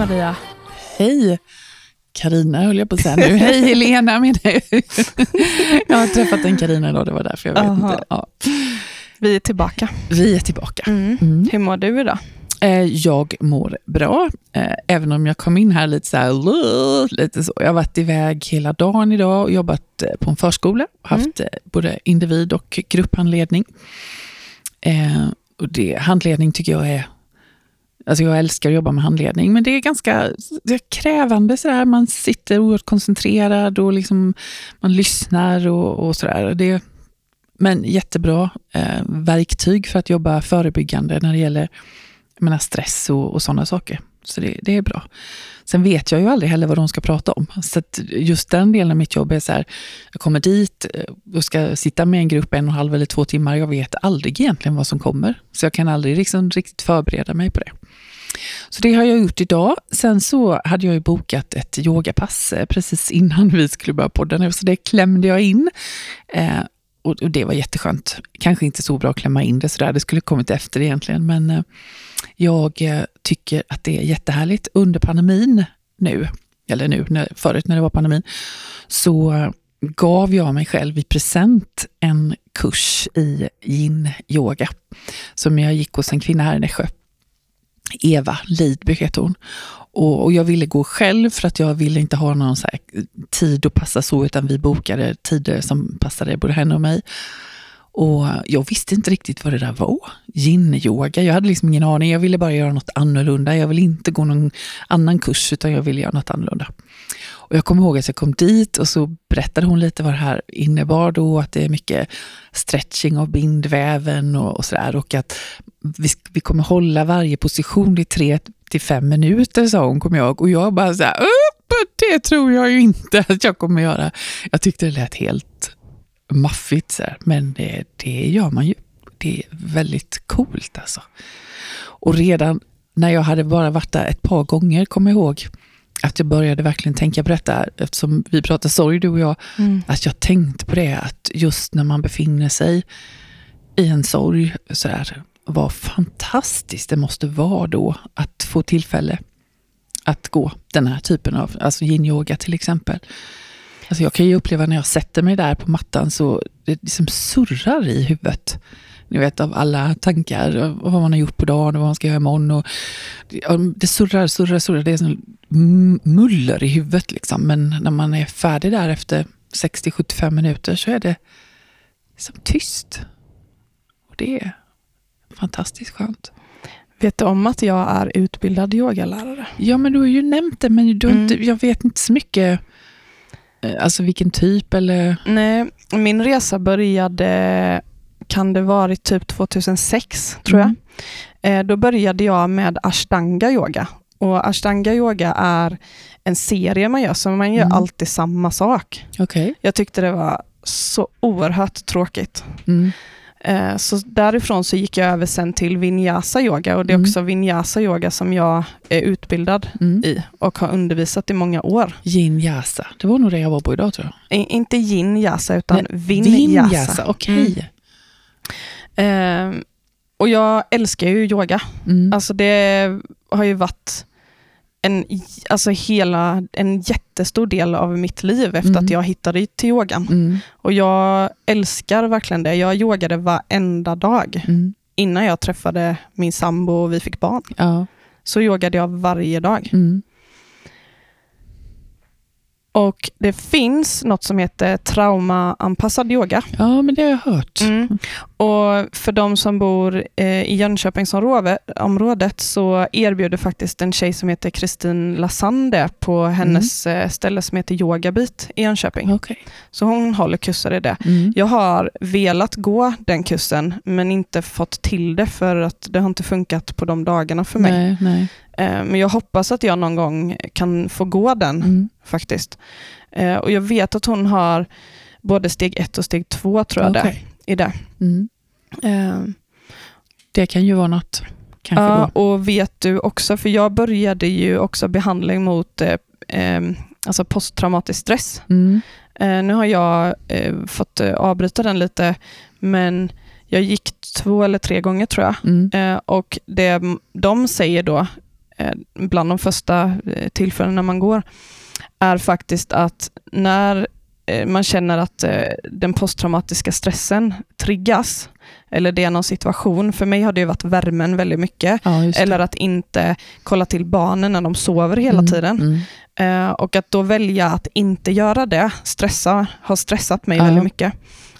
Hej Maria. Hej Karina höll jag på att säga nu. Hej Helena menar jag. Jag har träffat en Karina idag, det var därför jag vet Aha. inte. Ja. Vi är tillbaka. Vi är tillbaka. Mm. Mm. Hur mår du idag? Eh, Jag mår bra, eh, även om jag kom in här lite så här, lite så. Jag har varit iväg hela dagen idag och jobbat eh, på en förskola. Haft eh, både individ och grupphandledning. Och det, handledning tycker jag är Alltså jag älskar att jobba med handledning, men det är ganska det är krävande. Sådär. Man sitter oerhört koncentrerad och liksom, man lyssnar och, och sådär. Det, men jättebra eh, verktyg för att jobba förebyggande när det gäller menar, stress och, och sådana saker. Så det, det är bra. Sen vet jag ju aldrig heller vad de ska prata om. Så att just den delen av mitt jobb är så här, jag kommer dit eh, och ska sitta med en grupp en och en halv eller två timmar. Jag vet aldrig egentligen vad som kommer. Så jag kan aldrig liksom riktigt förbereda mig på det. Så det har jag gjort idag. Sen så hade jag ju bokat ett yogapass eh, precis innan vi skulle börja podden. Så det klämde jag in. Eh, och, det var jätteskönt. Kanske inte så bra att klämma in det sådär. Det skulle kommit efter egentligen. Men eh, jag tycker att det är jättehärligt. Under pandemin nu, eller nu, när, förut när det var pandemin, så gav jag mig själv i present en kurs i yin-yoga som jag gick hos en kvinna här i Nässjö. Eva Lidby heter hon. Och, och jag ville gå själv för att jag ville inte ha någon så här tid att passa så, utan vi bokade tider som passade både henne och mig. Och jag visste inte riktigt vad det där var. Yin-yoga, jag hade liksom ingen aning. Jag ville bara göra något annorlunda. Jag ville inte gå någon annan kurs, utan jag ville göra något annorlunda. Och jag kommer ihåg att jag kom dit och så berättade hon lite vad det här innebar då, att det är mycket stretching av bindväven och, och sådär. Och att vi, vi kommer hålla varje position i tre till fem minuter, sa hon, kommer jag ihåg. Och jag bara så här, det tror jag ju inte att jag kommer göra. Jag tyckte det lät helt maffigt, så här. men det, det gör man ju. Det är väldigt coolt alltså. Och redan när jag hade bara varit där ett par gånger, kommer jag ihåg, att jag började verkligen tänka på detta, eftersom vi pratar sorg du och jag, Mm. att jag tänkte på det, att just när man befinner sig i en sorg, så där, vad fantastiskt det måste vara då att få tillfälle att gå den här typen av, alltså yin-yoga till exempel. Alltså jag kan ju uppleva när jag sätter mig där på mattan så det liksom surrar i huvudet. Ni vet av alla tankar vad man har gjort på dagen och vad man ska göra imorgon. Och det, surrar, surrar, surrar. Det är som muller i huvudet liksom. Men när man är färdig där efter 60-75 minuter så är det liksom tyst. Och det är fantastiskt skönt. Vet du om att jag är utbildad yogalärare? Ja, men du har ju nämnt det, men du Mm. inte, jag vet inte så mycket. Eh, Alltså vilken typ eller... Nej, min resa började, kan det varit typ 2006 tror jag. Mm. Eh, då började jag med ashtanga yoga. Och ashtanga yoga är en serie man gör, så man gör Mm. alltid samma sak. Okej. Jag tyckte det var så oerhört tråkigt. Mm. Eh, Så därifrån så gick jag över sen till vinyasa yoga och det är Mm. också vinyasa yoga som jag är utbildad Mm. i och har undervisat i många år. Yin yasa. Det var nog det jag var på idag tror jag. Inte yin yasa utan vinyasa. Vinyasa, okej. Eh, och jag älskar ju yoga. Mm. Alltså det har ju varit en, alltså hela, en jättestor del av mitt liv efter Mm. att jag hittade till yogan. Mm. Och jag älskar verkligen det. Jag yogade varenda dag. Mm. Innan jag träffade min sambo och vi fick barn. Ja. Så yogade jag varje dag. Mm. Och det finns något som heter traumaanpassad yoga. ja, men det har jag hört. Mm. Och för de som bor eh, i Jönköpingsområdet så erbjuder faktiskt en tjej som heter Kristin Lasande på hennes eh, ställe som heter Yogabit i Jönköping. Okej. Så hon håller kurser i det. Mm. Jag har velat gå den kursen men inte fått till det för att det har inte funkat på de dagarna för mig. Nej, nej. Eh, Men jag hoppas att jag någon gång kan få gå den Mm. faktiskt. Eh, Och jag vet att hon har både steg ett och steg två tror jag Okej. det, i det. Mm. Eh, Det kan ju vara något. Ja, då. och vet du också, för jag började ju också behandling mot eh, eh, alltså posttraumatisk stress. Mm. Eh, nu har jag eh, fått avbryta den lite, men jag gick två eller tre gånger tror jag. Mm. Och det de säger då bland de första eh, tillfällena man går, är faktiskt att när eh, man känner att eh, den posttraumatiska stressen triggas, eller det är någon situation, för mig har det varit värmen väldigt mycket, Ja, eller att inte kolla till barnen när de sover hela Mm, tiden. Mm. Eh, och att då välja att inte göra det, stressa, har stressat mig Ja. väldigt mycket.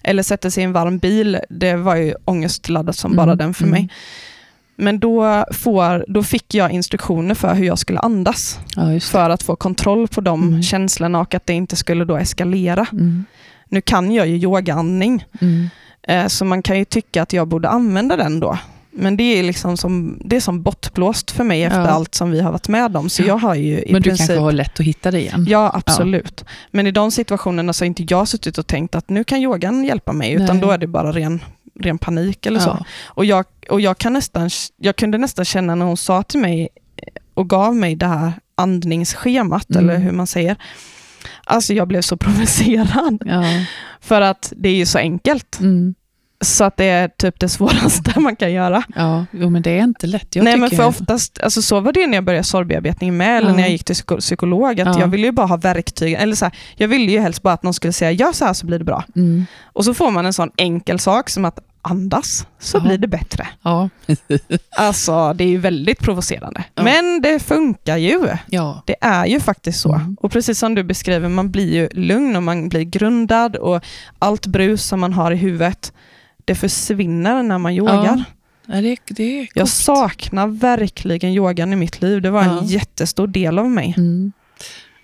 Eller sätta sig i en varm bil, det var ju ångestladdat som bara Mm, den för mm. mig. Men då, får, då fick jag instruktioner för hur jag skulle andas, Ja, för att få kontroll på de Mm. känslorna och att det inte skulle då eskalera. Mm. Nu kan jag ju yogaandning, Mm. eh, så man kan ju tycka att jag borde använda den då. Men det är liksom som, det är som bortblåst för mig efter Ja. allt som vi har varit med om. Så Ja. jag har ju i Men du princip... kanske har lätt att hitta det igen? Ja, absolut. Men i de situationerna så har inte jag suttit och tänkt att nu kan yogan hjälpa mig, utan Nej. då är det bara ren, ren panik eller så. Ja. Och, jag, och jag, kan nästan, jag kunde nästan känna när hon sa till mig och gav mig det här andningsschemat, Mm. eller hur man säger. Alltså jag blev så provocerad. Ja. För att det är ju så enkelt. Mm. Så att det är typ det svåraste man kan göra. ja, jo men det är inte lätt. Jag Nej men för oftast, alltså så var det när jag började sorgbearbetning med, eller Ja. när jag gick till psyko- psykolog, att Ja. jag ville ju bara ha verktyg. Eller så här, jag ville ju helst bara att någon skulle säga, gör så här så blir det bra. Mm. Och så får man en sån enkel sak som att andas, så Ja. blir det bättre. Ja. Alltså det är ju väldigt provocerande. Ja. Men det funkar ju. så. Det är ju faktiskt så. Mm. Och precis som du beskriver, man blir ju lugn och man blir grundad och allt brus som man har i huvudet, det försvinner när man yogar. Ja, det, det är Jag saknar verkligen yogan i mitt liv. Det var en Ja. jättestor del av mig. Mm.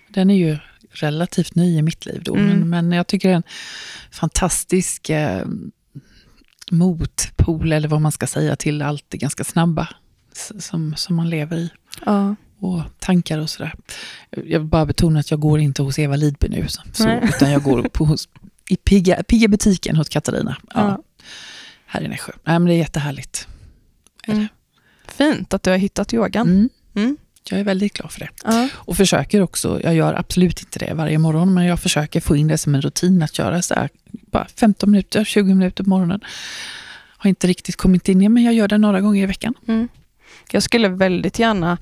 Den är ju relativt ny i mitt liv då, Mm. men, men jag tycker det är en fantastisk eh, motpol, eller vad man ska säga, till allt det ganska snabba som, som man lever i. Ja. Och tankar och sådär. Jag vill bara betona att jag går inte hos Eva Lidby nu, så, Nej. utan jag går på hos, i pigga, pigga butiken hos Katarina. Ja, Ja. Här i Nässjö. Nej, men det är jättehärligt. Är. Mm. Fint att du har hittat yogan. Mm. Mm. Jag är väldigt glad för det. Ja. Och försöker också, jag gör absolut inte det varje morgon, men jag försöker få in det som en rutin att göra så här, bara 15 minuter, 20 minuter på morgonen. Har inte riktigt kommit in i, men jag gör det några gånger i veckan. Mm. Jag skulle väldigt gärna,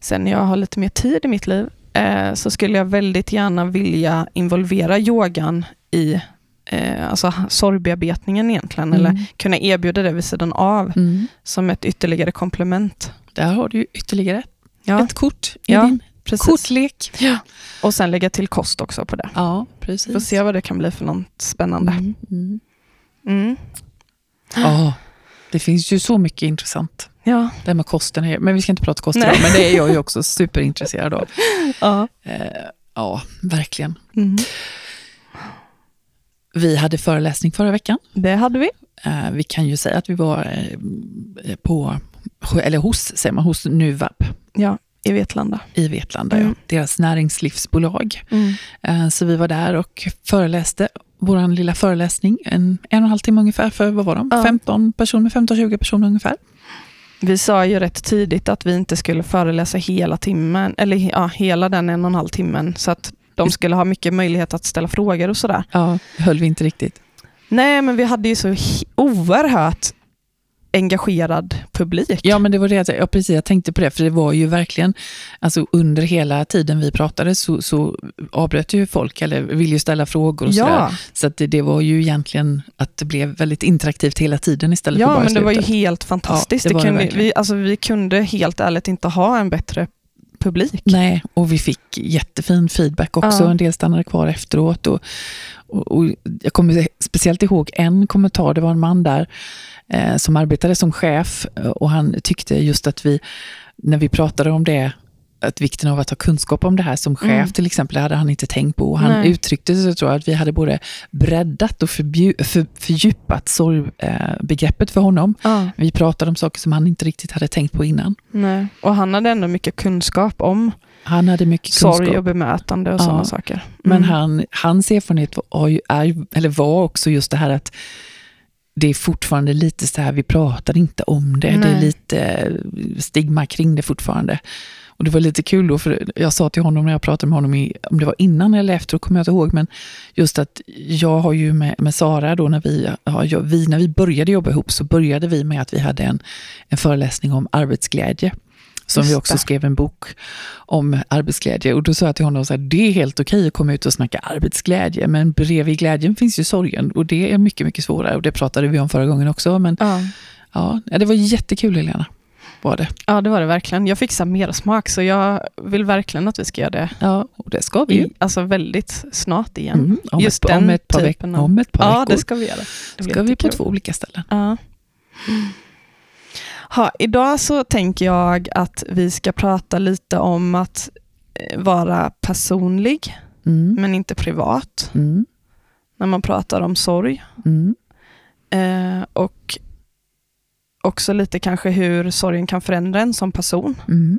sen när jag har lite mer tid i mitt liv, eh, så skulle jag väldigt gärna vilja involvera yogan i eh, alltså sorgbearbetningen egentligen, Mm. eller kunna erbjuda det vid sidan av Mm. som ett ytterligare komplement. Där har du ytterligare Ja, ett kort i Ja, din precis. kortlek. Och sen lägga till kost också på det. Ja, precis. Får se vad det kan bli för något spännande. Mm. Mm. Mm. Ja, det finns ju så mycket intressant. Ja. Det här med kosten, är, men vi ska inte prata kost idag, men det är jag ju också superintresserad av. Ja. Eh, ja, verkligen. Mm. Vi hade föreläsning förra veckan. Det hade vi. Eh, vi kan ju säga att vi var eh, på, eller hos, säger man, hos Nuvab Ja, i Vetlanda. i Vetlanda, Mm. ja. deras näringslivsbolag. Mm. Eh, så vi var där och föreläste vår lilla föreläsning, en, en och en halv timme ungefär för, vad var de? Ja. 15 personer, 15-20 personer ungefär. Vi sa ju rätt tidigt att vi inte skulle föreläsa hela timmen, eller ja, hela den en och en halv timmen, så att de skulle ha mycket möjlighet att ställa frågor och sådär. Ja, höll vi inte riktigt. Nej, men vi hade ju så oerhört engagerad publik. Ja, men det var det, jag- ja, precis, jag tänkte på det, för det var ju verkligen, alltså under hela tiden vi pratade så, så avbröt ju folk, eller ville ju ställa frågor och sådär. ja, Så att det, det var ju egentligen att det blev väldigt interaktivt hela tiden istället för ja bara i men det var ju helt fantastiskt. Ja, det det kunde, vi, alltså, vi kunde helt ärligt inte ha en bättre publik. Nej, och vi fick jättefin feedback också. Ja. En del stannade kvar efteråt. Och, och, och jag kommer speciellt ihåg en kommentar. Det var en man där eh, som arbetade som chef eh, och han tyckte just att vi, när vi pratade om det, att vikten av att ha kunskap om det här som chef Mm. till exempel, det hade han inte tänkt på. Han Nej. uttryckte så tror jag att vi hade både breddat och för, fördjupat sorgbegreppet för honom. Ja, Vi pratade om saker som han inte riktigt hade tänkt på innan. nej. Och han hade ändå mycket kunskap om Han hade mycket kunskap. sorg och bemötande och Ja. sådana saker. Men Mm. han, hans erfarenhet var, ju- är, eller var också just det här att det är fortfarande lite så här, vi pratar inte om det. Det är Nej. lite eh, stigma kring det fortfarande. Och det var lite kul då, för jag sa till honom när jag pratade med honom, i, om det var innan eller efter, kommer jag inte ihåg, men just att jag har ju med, med Sara då, när vi, ja, vi, när vi började jobba ihop, så började vi med att vi hade en, en föreläsning om arbetsglädje. som vi också skrev en bok om arbetsglädje. Och då sa jag till honom att det är helt okej att komma ut och snacka arbetsglädje, men bredvid glädjen finns ju sorgen och det är mycket, mycket svårare. Och det pratade vi om förra gången också. Men Ja. ja, det var jättekul Helena. Var det. ja, det var det verkligen. Jag fick så mer smak, så jag vill verkligen att vi ska göra det Ja, och det ska vi ju. alltså väldigt snart igen. Mm, om, Just ett, om, ett par veck- av- om ett par Ja, veckor det ska vi göra. Det ska vi på två olika ställen. Ja. Ha, idag så tänker jag att vi ska prata lite om att eh, vara personlig, Mm. men inte privat, Mm. när man pratar om sorg. Mm. Eh, och också lite kanske hur sorgen kan förändra en som person. Mm.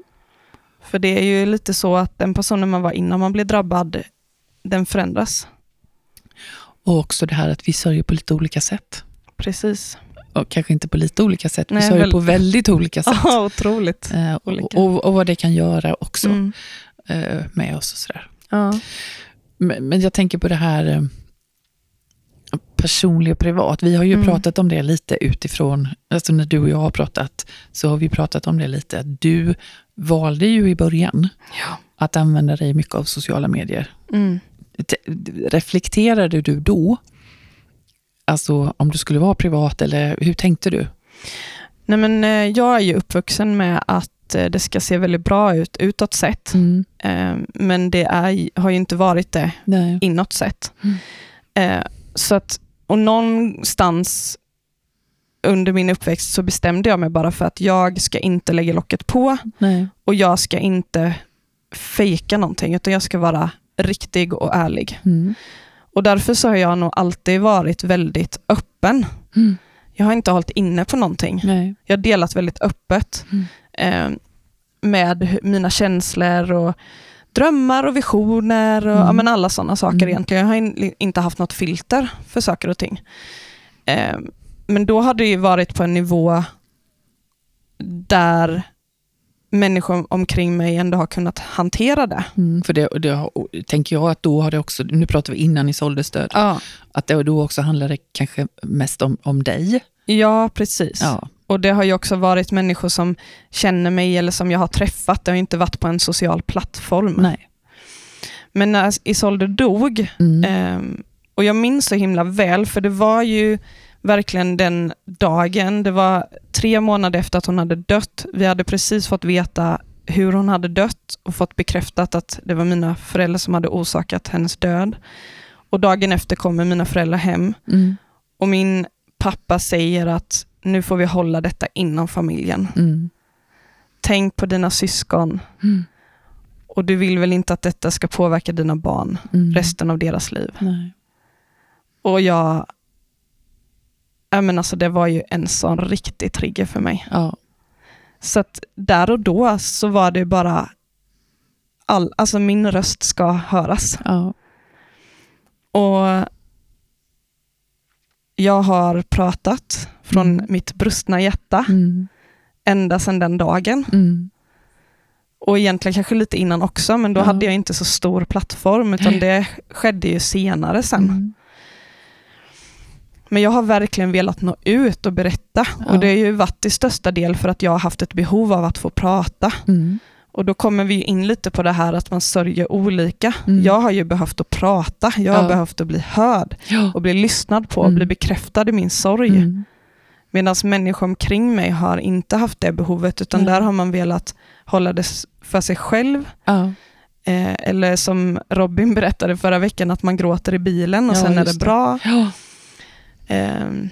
För det är ju lite så att den personen man var innan man blev drabbad, den förändras. Och också det här att vi sörjer på lite olika sätt. Precis. Och kanske inte på lite olika sätt, vi Nej, sörjer väl- på väldigt olika sätt. Ja, otroligt. Eh, och, och, och vad det kan göra också Mm. eh, med oss och sådär. Ja. Men, men jag tänker på det här eh, personlig och privat. Vi har ju Mm. pratat om det lite utifrån, alltså när du och jag har pratat, så har vi pratat om det lite. Du valde ju i början Ja. att använda dig mycket av sociala medier. Mm. Te- Reflekterade du då, alltså om du skulle vara privat, eller hur tänkte du? Nej, men, eh, jag är ju uppvuxen med att eh, det ska se väldigt bra ut utåt sett. Mm. Eh, men det är, har ju inte varit det Nej. inåt sett. Mm. Så att, och någonstans under min uppväxt så bestämde jag mig bara för att jag ska inte lägga locket på Nej. och jag ska inte fejka någonting, utan jag ska vara riktig och ärlig. Mm. Och därför så har jag nog alltid varit väldigt öppen. Mm. Jag har inte hållit inne på någonting. Nej. Jag har delat väldigt öppet Mm. eh, med mina känslor och drömmar och visioner och Mm. ja, men alla sådana saker Mm. egentligen. Jag har in, inte haft något filter för saker och ting. Eh, men då har det ju varit på en nivå där människor omkring mig ändå har kunnat hantera det. Mm, för det, det har, tänker jag att då har det också, nu pratar vi innan i sålderstöd, Ja, att det då också handlar det kanske mest om, om dig. ja precis. Ja. Och det har ju också varit människor som känner mig eller som jag har träffat. Det har inte varit på en social plattform. Nej. Men när Isolde dog, Mm. ehm, och jag minns så himla väl, för det var ju verkligen den dagen, det var tre månader efter att hon hade dött. Vi hade precis fått veta hur hon hade dött och fått bekräftat att det var mina föräldrar som hade orsakat hennes död. Och dagen efter kommer mina föräldrar hem Mm. och min pappa säger att nu får vi hålla detta inom familjen. Mm. Tänk på dina syskon Mm. och du vill väl inte att detta ska påverka dina barn Mm. resten av deras liv. Nej. Och jag, ja, men alltså det var ju en sån riktig trigger för mig. Ja. Så att där och då så var det bara, all, alltså min röst ska höras. Ja. Och jag har pratat från Mm. mitt brustna hjärta Mm. ända sedan den dagen. Mm. Och egentligen kanske lite innan också, men då Ja. hade jag inte så stor plattform, utan det skedde ju senare sen. Mm. Men jag har verkligen velat nå ut och berätta. Ja. Och det har ju varit till största del för att jag har haft ett behov av att få prata. Mm. Och då kommer vi in lite på det här att man sörjer olika. Mm. Jag har ju behövt att prata, jag har Ja. behövt att bli hörd Ja. och bli lyssnad på och Mm. bli bekräftad i min sorg. Mm. Medan människor omkring mig har inte haft det behovet, utan Nej. där har man velat hålla det för sig själv. Ja. Eh, eller som Robin berättade förra veckan, att man gråter i bilen och Ja, sen är det det. bra. Ja. Ehm,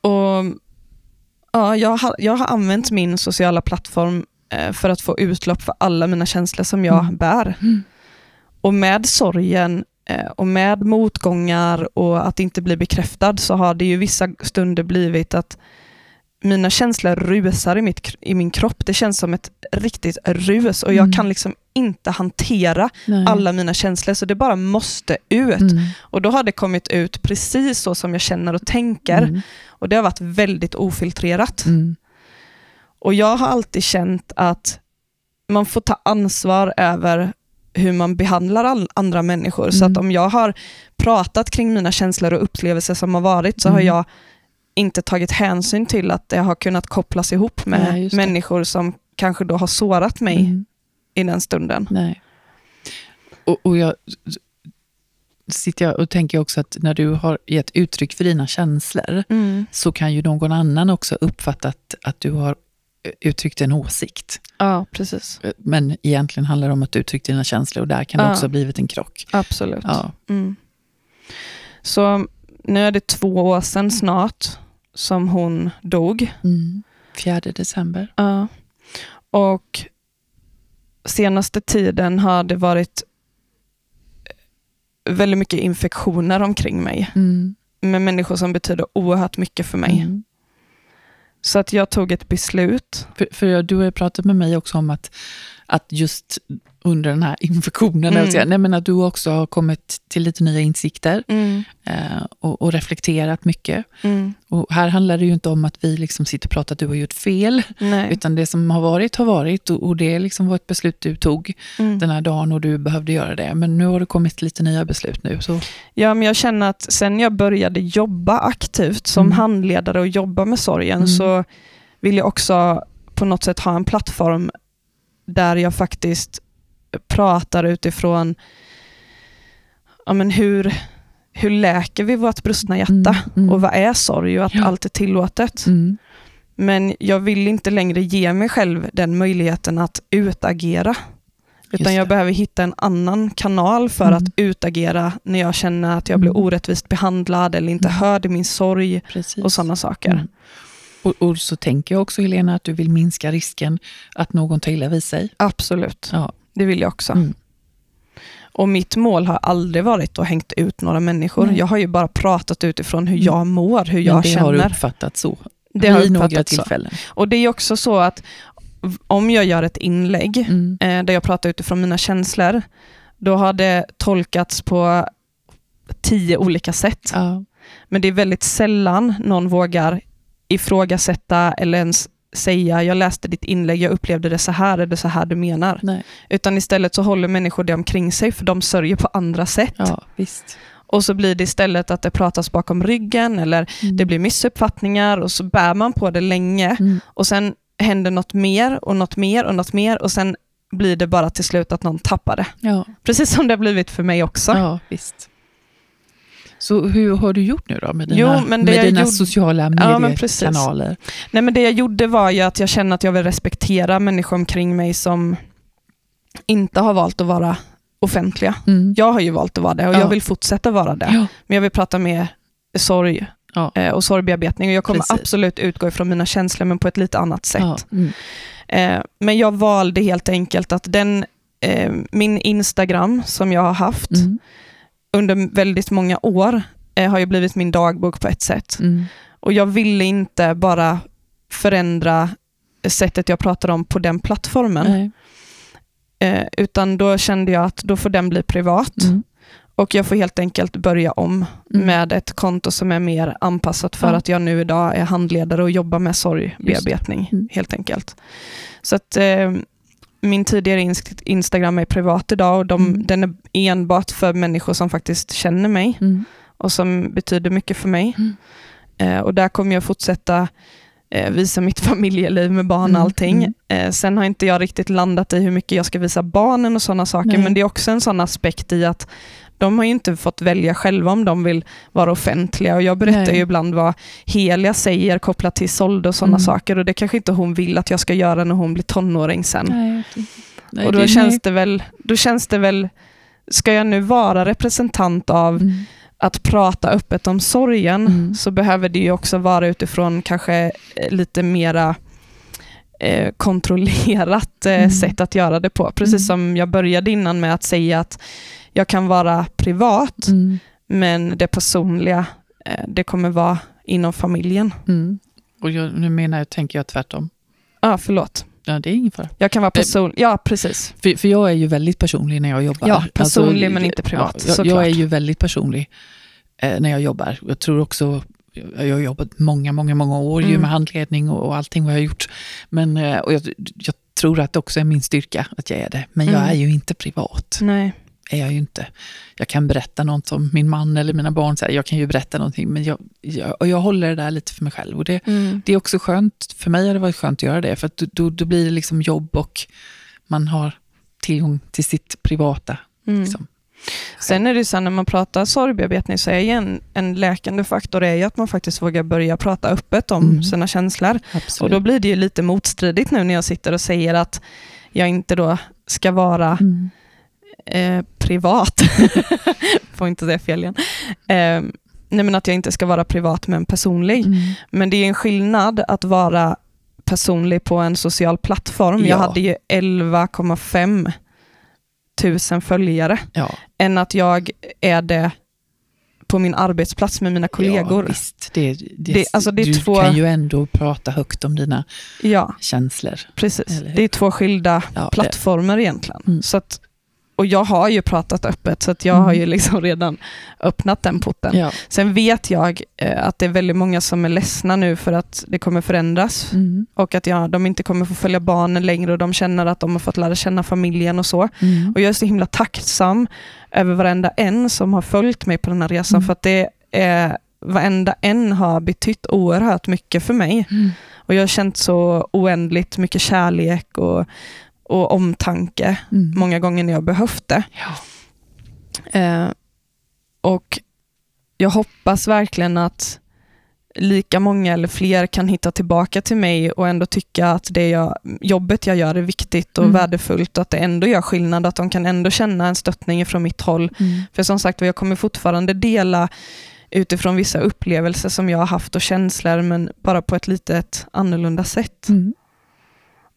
och ja, jag, har, jag har använt min sociala plattform eh, för att få utlopp för alla mina känslor som jag Mm. bär. Mm. Och med sorgen eh, och med motgångar och att inte bli bekräftad så har det ju vissa stunder blivit att mina känslor rusar i, mitt, i min kropp. Det känns som ett riktigt rus och jag Mm. kan liksom inte hantera Nej. alla mina känslor så det bara måste ut. Mm. Och då har det kommit ut precis så som jag känner och tänker. Mm. Och det har varit väldigt ofiltrerat. Mm. Och jag har alltid känt att man får ta ansvar över hur man behandlar all, andra människor. Så Mm. att om jag har pratat kring mina känslor och upplevelser som har varit, så har Mm. jag inte tagit hänsyn till att det har kunnat kopplas ihop med Nej, människor som kanske då har sårat mig Mm. i den stunden. Nej. Och, och jag sitter jag och tänker också att när du har gett uttryck för dina känslor Mm. så kan ju någon annan också uppfatta att, att du har uttryckt en åsikt. Ja, precis. Eh, Men egentligen handlar det om att du uttryckt dina känslor och där kan det Ja. också ha blivit en krock. Absolut. Ja. Mm. Så nu är det två år sedan snart som hon dog. Mm. 4 december. Ja. Och senaste tiden har det varit väldigt mycket infektioner omkring mig Mm. med människor som betyder oerhört mycket för mig. Mm. Så att jag tog ett beslut. För, för du har ju pratat med mig också om att, att just under den här infektionen, Mm. säga, nej, men att du också har kommit till lite nya insikter eh, och, och reflekterat mycket. Mm. Och här handlar det ju inte om att vi liksom sitter och pratar att du har gjort fel, Nej. utan det som har varit har varit och, och det liksom var ett beslut du tog Mm. den här dagen och du behövde göra det. Men nu har det kommit lite nya beslut nu. Så, Ja, men jag känner att sen jag började jobba aktivt som Mm. handledare och jobba med sorgen Mm. så vill jag också på något sätt ha en plattform där jag faktiskt pratar utifrån ja, men hur, hur läker vi vårt brustna hjärta Mm, mm. och vad är sorg och att Ja. allt är tillåtet. mm, Men jag vill inte längre ge mig själv den möjligheten att utagera. Utan jag behöver hitta en annan kanal för Mm. att utagera när jag känner att jag blir Mm. orättvist behandlad eller inte Mm. hörd i min sorg precis. och sådana saker. Och, och så tänker jag också Helena att du vill minska risken att någon tar illa vid sig. Absolut, Ja. det vill jag också. Mm. Och mitt mål har aldrig varit att hängt ut några människor. Nej. Jag har ju bara pratat utifrån hur Mm. jag mår, hur Men jag det har du känner. uppfattat så Det har några så. tillfällen. Och det är också så att om jag gör ett inlägg Mm. eh, där jag pratar utifrån mina känslor, då har det tolkats på tio olika sätt. Ja. Men det är väldigt sällan någon vågar ifrågasätta eller ens säga, jag läste ditt inlägg, jag upplevde det så här, är det så här du menar? Nej. Utan istället så håller människor det omkring sig, för de sörjer på andra sätt. ja, visst. Och så blir det istället att det pratas bakom ryggen, eller Mm. det blir missuppfattningar, och så bär man på det länge. Mm. Och sen händer något mer, och något mer, och något mer, och sen blir det bara till slut att någon tappar det. Ja. Precis som det har blivit för mig också. ja, visst. Så hur har du gjort nu då med dina, Jo, med dina gjorde- sociala Ja, mediekanaler? Nej, men det jag gjorde var ju att jag känner att jag vill respektera människor omkring mig som inte har valt att vara offentliga. Mm. Jag har ju valt att vara det och Ja. jag vill fortsätta vara det. Ja. Men jag vill prata med sorg Ja. eh, och sorgbearbetning och jag kommer Precis. absolut utgå ifrån mina känslor men på ett lite annat sätt. Ja. Mm. Eh, men jag valde helt enkelt att den, eh, min Instagram som jag har haft Mm. Under väldigt många år eh, har ju blivit min dagbok på ett sätt. Mm. Och jag ville inte bara förändra sättet jag pratar om på den plattformen. Eh, utan då kände jag att då får den bli privat. Mm. Och jag får helt enkelt börja om Mm. med ett konto som är mer anpassat för Ja. att jag nu idag är handledare och jobbar med sorgbearbetning. Mm. Helt enkelt. Så att eh, min tidigare inst- Instagram är privat idag och de, Mm. den är enbart för människor som faktiskt känner mig Mm. och som betyder mycket för mig. Mm. Eh, och där kommer jag fortsätta eh, visa mitt familjeliv med barn och Mm, allting. mm. Eh, sen har inte jag riktigt landat i hur mycket jag ska visa barnen och sådana saker, Nej. men det är också en sån aspekt i att de har ju inte fått välja själva om de vill vara offentliga och jag berättar Nej. ju ibland vad Helia säger kopplat till såld och sådana Mm. saker och det kanske inte hon vill att jag ska göra när hon blir tonåring sen. Nej, nej, och då det- känns, det väl, då känns det väl, ska jag nu vara representant av Mm. att prata öppet om sorgen Mm. så behöver det ju också vara utifrån kanske eh, lite mera eh, kontrollerat eh, Mm. sätt att göra det på. Precis Mm. som jag började innan med att säga att jag kan vara privat, Mm. men det personliga, eh, det kommer vara inom familjen. Mm. Och jag, nu menar jag, tänker jag tvärtom. Ja, ah, förlåt. Ja, det är ingen fara. Jag kan vara person... Ja, precis. För, för jag är ju väldigt personlig när jag jobbar. Ja, personlig men inte privat, Ja, jag, jag är ju väldigt personlig eh, när jag jobbar. Jag tror också, jag har jobbat många, många, många år ju Mm. med handledning och, och allting vad jag har gjort. Men eh, och jag, jag tror att det också är min styrka att jag är det. Men jag Mm. är ju inte privat. Nej. är jag ju inte. Jag kan berätta något om min man eller mina barn, så här, jag kan ju berätta någonting, men jag, jag, och jag håller det där lite för mig själv. Och det, Mm. det är också skönt, för mig har det varit skönt att göra det, för då, då blir det liksom jobb och man har tillgång till sitt privata. Mm. Liksom. Sen är det så här, när man pratar sorgbearbetning så är ju en, en läkande faktor är ju att man faktiskt vågar börja prata öppet om Mm. sina känslor. Absolut. Och då blir det ju lite motstridigt nu när jag sitter och säger att jag inte då ska vara Mm. eh, privat. Får inte säga fel igen. Eh, nej men att jag inte ska vara privat men personlig. Mm. Men det är en skillnad att vara personlig på en social plattform. Ja. Jag hade ju 11,5 tusen följare. Ja. Än att jag är det på min arbetsplats med mina kollegor. Ja, visst. Det, det, Det- alltså det är du två- kan ju ändå prata högt om dina Ja, känslor. precis. Det är två skilda Ja, plattformar egentligen. Mm. Så att, och jag har ju pratat öppet, så att jag Mm. har ju liksom redan öppnat den porten. Ja. Sen vet jag eh, att det är väldigt många som är ledsna nu för att det kommer förändras Mm. och att jag, de inte kommer få följa barnen längre och de känner att de har fått lära känna familjen och så. Mm. Och jag är så himla tacksam över varenda en som har följt mig på den här resan Mm. för att det är, varenda en har betytt oerhört mycket för mig. Mm. Och jag har känt så oändligt mycket kärlek och, och omtanke Mm. många gånger när jag behövt det. Ja. Eh, och jag hoppas verkligen att lika många eller fler kan hitta tillbaka till mig och ändå tycka att det jag, jobbet jag gör är viktigt och Mm. värdefullt och att det ändå gör skillnad, att de kan ändå känna en stöttning från mitt håll. Mm. För som sagt jag kommer fortfarande dela utifrån vissa upplevelser som jag har haft och känslor, men bara på ett litet annorlunda sätt. Mm.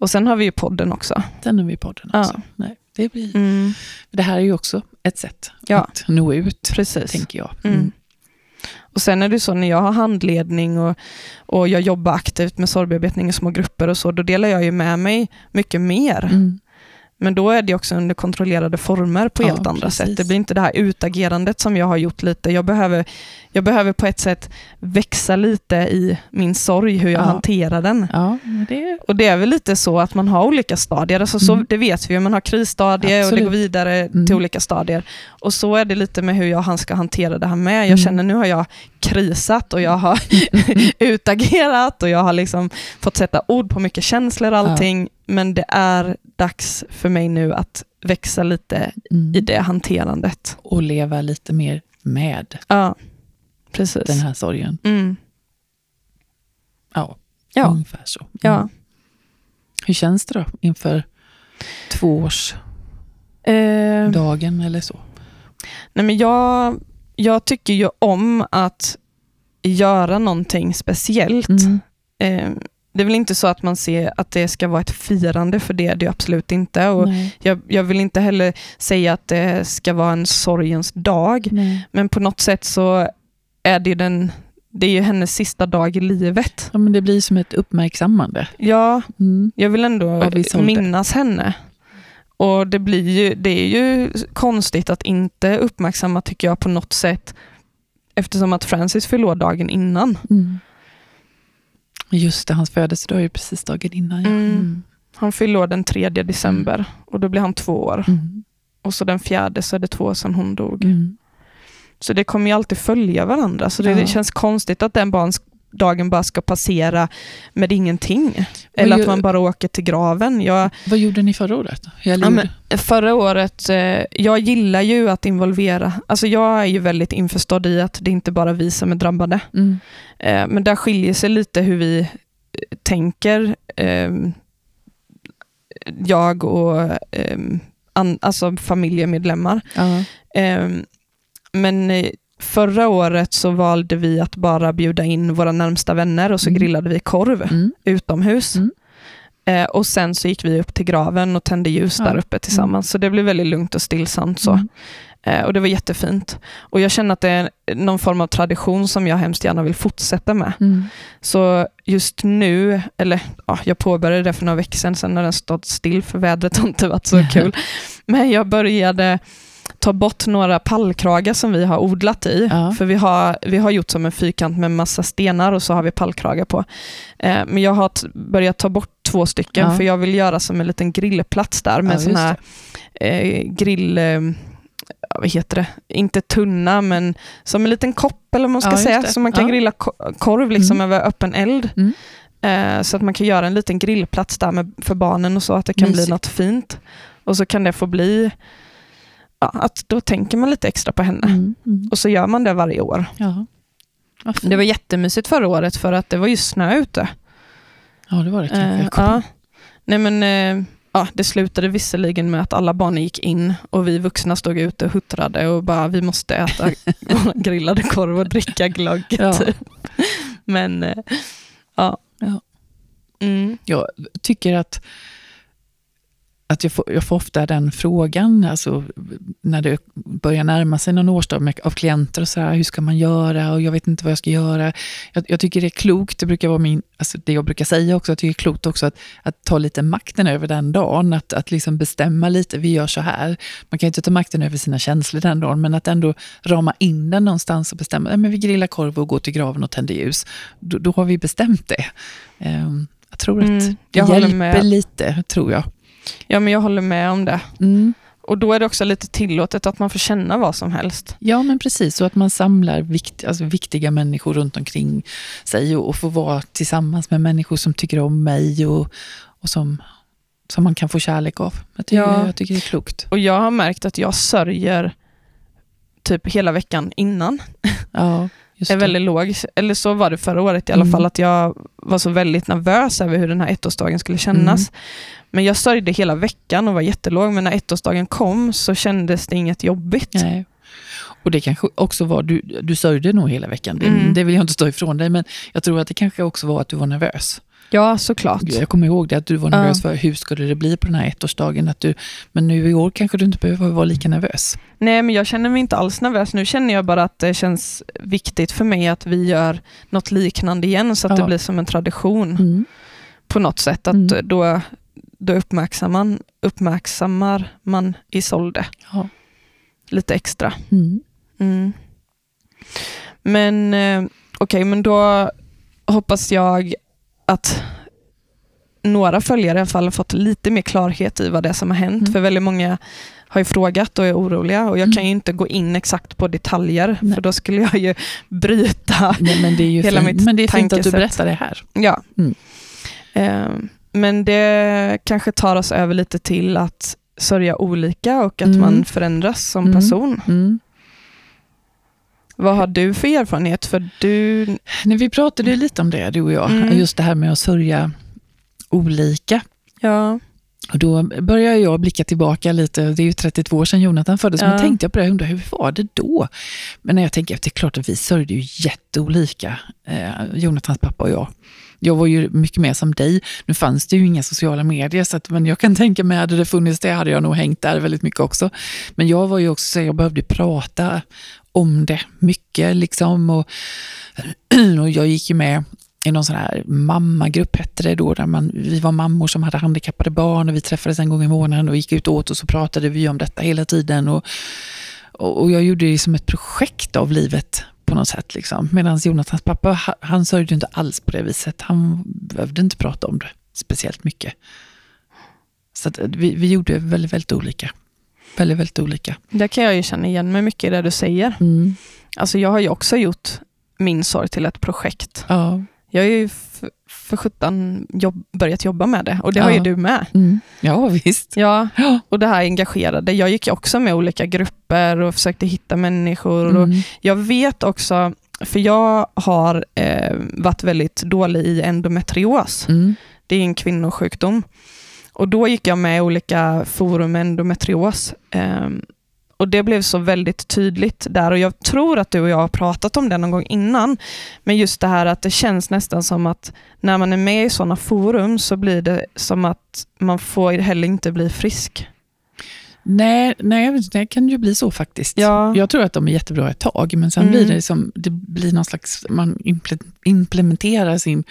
Och sen har vi ju podden också. Den har vi podden Ja. också. Nej, det, blir, Mm, det här är ju också ett sätt Ja. att nå ut, precis. tänker jag. Mm. Och Sen är det så när jag har handledning och, och jag jobbar aktivt med sorgbearbetning i små grupper och så, då delar jag ju med mig mycket mer. Mm. Men då är det också under kontrollerade former på Ja, helt andra precis. sätt. Det blir inte det här utagerandet som jag har gjort lite. Jag behöver, jag behöver på ett sätt växa lite i min sorg, hur jag Ja. hanterar den. Ja, det Och det är väl lite så att man har olika stadier. Alltså så, Mm. Det vet vi ju, man har krisstadier och det Absolut. går vidare Mm. till olika stadier. Och så är det lite med hur jag ska hantera det här med. Jag Mm. känner nu har jag krisat och jag har utagerat och jag har liksom fått sätta ord på mycket känslor och allting. Men det är dags för mig nu att växa lite mm. i det hanterandet. Och leva lite mer med Ja, precis. den här sorgen. Mm. Ja, Ja, ungefär så. Mm. ja. Hur känns det då inför tvåårsdagen Eh, eller så? Nej, men jag, jag tycker ju om att göra någonting speciellt. Mm. Eh, det är väl inte så att man ser att det ska vara ett firande, för det är det ju absolut inte. Och jag, jag vill inte heller säga att det ska vara en sorgens dag, Nej. men på något sätt så är det den, det är ju hennes sista dag i livet. Ja, men det blir som ett uppmärksammande. Ja, Mm. jag vill ändå ålder. minnas henne. Och det, blir ju, det är ju konstigt att inte uppmärksamma, tycker jag, på något sätt, eftersom att Francis förlorade dagen innan. Mm. Just det, hans födelsedag är ju precis dagen innan. Ja. Mm. Han fyller år den 3 december och då blir han två år. Mm. Och så den fjärde så är det två år sedan hon dog. Mm. Så det kommer ju alltid följa varandra. Så det, Ja. det känns konstigt att den barns dagen bara ska passera med ingenting. Eller ju- att man bara åker till graven. Jag, Vad gjorde ni förra året? Ja, men förra året, eh, jag gillar ju att involvera, alltså jag är ju väldigt införstådd i att det inte bara är vi som är drabbade. mm. Eh, men där skiljer sig lite hur vi eh, tänker, eh, jag och eh, an, alltså familjemedlemmar. ja. Eh, men eh, förra året så valde vi att bara bjuda in våra närmsta vänner och så Mm. grillade vi korv Mm. utomhus. Mm. Eh, och sen så gick vi upp till graven och tände ljus Ja. där uppe tillsammans. Så det blev väldigt lugnt och stillsamt. så. Mm. Eh, och det var jättefint. Och jag känner att det är någon form av tradition som jag hemskt gärna vill fortsätta med. Mm. Så just nu, eller ja, jag påbörjade det för några veckor sedan, sen har den stått still för vädret har inte varit så kul. Men jag började ta bort några pallkragar som vi har odlat i. Ja. För vi har, vi har gjort som en fyrkant med massa stenar och så har vi pallkragar på. Eh, men jag har börjat ta bort två stycken Ja. för jag vill göra som en liten grillplats där med Ja, sån här eh, grill... Eh, vad heter det, inte tunna, men som en liten kopp eller vad man ska Ja, säga, så man kan grilla ko- korv liksom över öppen eld. Mm. Eh, så att man kan göra en liten grillplats där med, för barnen och så, att det kan Mysigt. bli något fint. Och så kan det få bli, ja, att då tänker man lite extra på henne. Mm. Mm. Och så gör man det varje år. Ja. Det var jättemysigt förra året för att det var ju snö ute. ja, det var det kanske. Eh, ja. Nej, men, eh, ja, det slutade visserligen med att alla barnen gick in och vi vuxna stod ute och huttrade och bara vi måste äta grillade korv och dricka glögg. Ja. Typ. Men eh, ja. Ja. Mm. Jag tycker att, att jag, får, jag får ofta den frågan, alltså, när det börjar närma sig någon årsdag med, av klienter, och så här, hur ska man göra och jag vet inte vad jag ska göra. Jag, jag tycker det är klokt, det brukar vara min, alltså det jag brukar säga också, jag tycker det är klokt också att, att ta lite makten över den dagen, att, att liksom bestämma lite, vi gör så här. Man kan ju inte ta makten över sina känslor den dagen, men att ändå rama in den någonstans och bestämma, nej, men vi grillar korv och går till graven och tänder ljus. Då, då har vi bestämt det. Ehm, jag tror att Mm, det jag håller hjälper med. lite, tror jag. Ja, men jag håller med om det. Mm. Och då är det också lite tillåtet att man får känna vad som helst. Ja, men precis. Så att man samlar vikt, alltså viktiga människor runt omkring sig och, och får vara tillsammans med människor som tycker om mig och, och som, som man kan få kärlek av. Jag tycker, Ja. jag tycker det är klokt. Och jag har märkt att jag sörjer typ hela veckan innan. Ja, just är det. väldigt låg. Eller så var det förra året i alla Mm. fall, att jag var så väldigt nervös över hur den här ettårsdagen skulle kännas. Mm. Men jag sörjde hela veckan och var jättelåg, men när ettårsdagen kom så kändes det inget jobbigt. Nej. Och det kanske också var, du, du sörjde nog hela veckan, det, Mm. det vill jag inte stå ifrån dig, men jag tror att det kanske också var att du var nervös. Ja, såklart. Jag kommer ihåg det, att du var Ja. nervös för hur skulle det bli på den här ettårsdagen. Att du, men nu i år kanske du inte behöver vara lika nervös. Nej, men jag känner mig inte alls nervös. Nu känner jag bara att det känns viktigt för mig att vi gör något liknande igen, så att Ja. det blir som en tradition Mm. på något sätt. Att Mm. då, då uppmärksammar, uppmärksammar man Isolde Ja. Lite extra. Mm. Mm. Men eh, okej, men då hoppas jag att några följare i alla fall har fått lite mer klarhet i vad det är som har hänt. Mm. För väldigt många har ju frågat och är oroliga och jag Mm. kan ju inte gå in exakt på detaljer Nej. för då skulle jag ju bryta. Nej, men det är ju Hela fint. mitt Men det är fint att du tankesätt. berättar det här. Ja. Mm. Eh, men det kanske tar oss över lite till att sörja olika och att Mm. man förändras som Mm. person. Mm. Vad har du för erfarenhet? För du... Nej, vi pratade ju lite om det, du och jag. Mm. Just det här med att sörja olika. Ja. Och då börjar jag blicka tillbaka lite. Det är ju 32 år sedan Jonathan föddes. Ja. Men tänkte jag på det, jag undrar hur var det då? Men när jag tänker efter, det är klart att vi sörjde ju jätteolika, eh, Jonathans pappa och jag. Jag var ju mycket mer som dig. Nu fanns det ju inga sociala medier, så att, men jag kan tänka mig, hade det funnits det hade jag nog hängt där väldigt mycket också. Men jag var ju också så jag behövde prata om det mycket. Liksom, och, och jag gick ju med i någon sån här mammagrupp hette det då, där man, vi var mammor som hade handikappade barn och vi träffades en gång i månaden och gick ut och åt och så pratade vi om detta hela tiden. Och, och jag gjorde det som ett projekt av livet på något sätt. Liksom. Medan Jonathans pappa, ha- han sörjde inte alls på det viset. Han behövde inte prata om det speciellt mycket. Så att vi, vi gjorde väldigt, väldigt olika. Väldigt, väldigt olika. Där kan jag ju känna igen mig mycket i det du säger. Mm. Alltså jag har ju också gjort min sorg till ett projekt. Ja. Jag har ju för sjutton jobb, börjat jobba med det och det har Ja. ju du med. Mm. ja, visst. Ja, och det här engagerade. Jag gick också med olika grupper och försökte hitta människor. Och Mm. jag vet också, för jag har eh, varit väldigt dålig i endometrios. Mm. Det är en kvinnosjukdom. Och då gick jag med i olika forum med endometrios. Ehm, och det blev så väldigt tydligt där och jag tror att du och jag har pratat om det någon gång innan. Men just det här att det känns nästan som att när man är med i sådana forum så blir det som att man får heller inte bli frisk. Nej, nej, det kan ju bli så faktiskt. Ja. Jag tror att de är jättebra ett tag, men sen Mm. blir det som, det blir någon slags, man imple- implementerar sin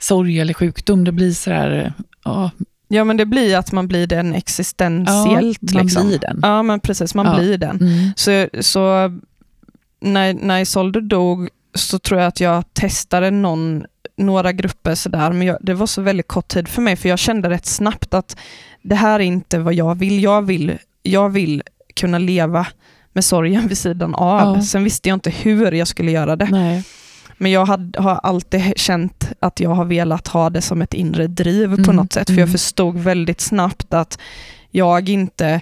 sorg eller sjukdom. Det blir sådär, ja, Ja men det blir att man blir den existentiellt. man liksom. blir den. Ja men precis, man Ja. blir den. Mm. Så, så när, när Isolde dog så tror jag att jag testade någon, några grupper sådär, men jag, det var så väldigt kort tid för mig, för jag kände rätt snabbt att det här är inte vad jag vill. Jag vill, jag vill kunna leva med sorgen vid sidan av. Ja. Sen visste jag inte hur jag skulle göra det. Nej. Men jag hade, har alltid känt att jag har velat ha det som ett inre driv på Mm, något sätt. För mm. jag förstod väldigt snabbt att jag inte